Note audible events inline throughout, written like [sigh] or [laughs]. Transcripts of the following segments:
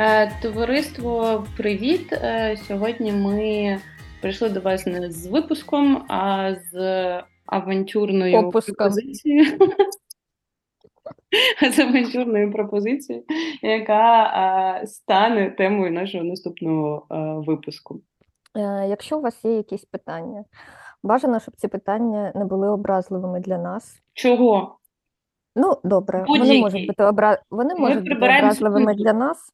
Е, Товариство, привіт! Е, Сьогодні ми прийшли до вас не з випуском, а з авантюрною Попуском. пропозицією. [laughs] З авантюрною пропозицією, яка е, стане темою нашого наступного випуску. Якщо у вас є якісь питання, бажано, щоб ці питання не були образливими для нас. Чого? Ну, добре, вони Будь-які. можуть бути обра... вони можуть бути образливими для нас.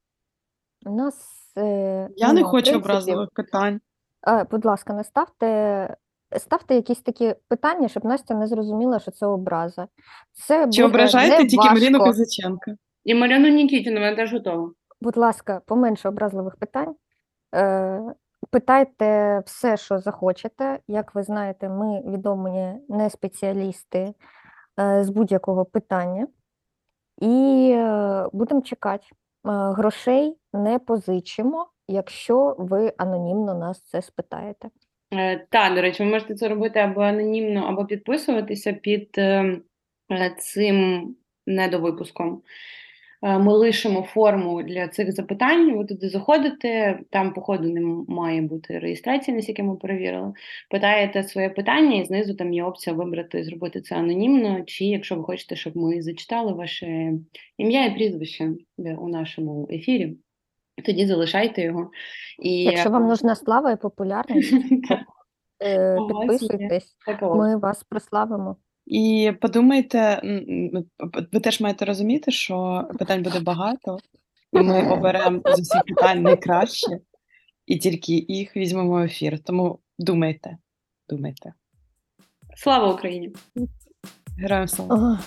У нас е, Я не нема хочу принципів. образливих питань. Е, Будь ласка, не ставте, ставте якісь такі питання, щоб Настя не зрозуміла, що це образа. Це Чи буде ображаєте тільки Маріну важко. Козаченка? І Марину Нікітіну, вона теж готова. Будь ласка, поменше образливих питань. Е, Питайте все, що захочете. Як ви знаєте, ми відомі не спеціалісти е, з будь-якого питання. І е, будемо чекати. Е, Грошей не позичимо, якщо ви анонімно нас це спитаєте. Так, Та, до речі, ви можете це робити або анонімно, або підписуватися під е, е, цим недовипуском. Е, Ми лишимо форму для цих запитань. Ви туди заходите, там, по ходу, не має бути реєстрації, наскільки ми перевірили. Питаєте своє питання, і знизу там є опція вибрати, зробити це анонімно, чи якщо ви хочете, щоб ми зачитали ваше ім'я і прізвище е, у нашому ефірі, тоді залишайте його. І Якщо вам нужна слава і популярність, [laughs] е, підписуйтесь, ми вас прославимо. І подумайте, ви теж маєте розуміти, що питань буде багато, і ми оберемо з усіх питань найкраще, і тільки їх візьмемо в ефір. Тому думайте, думайте. Слава Україні! Героям слава!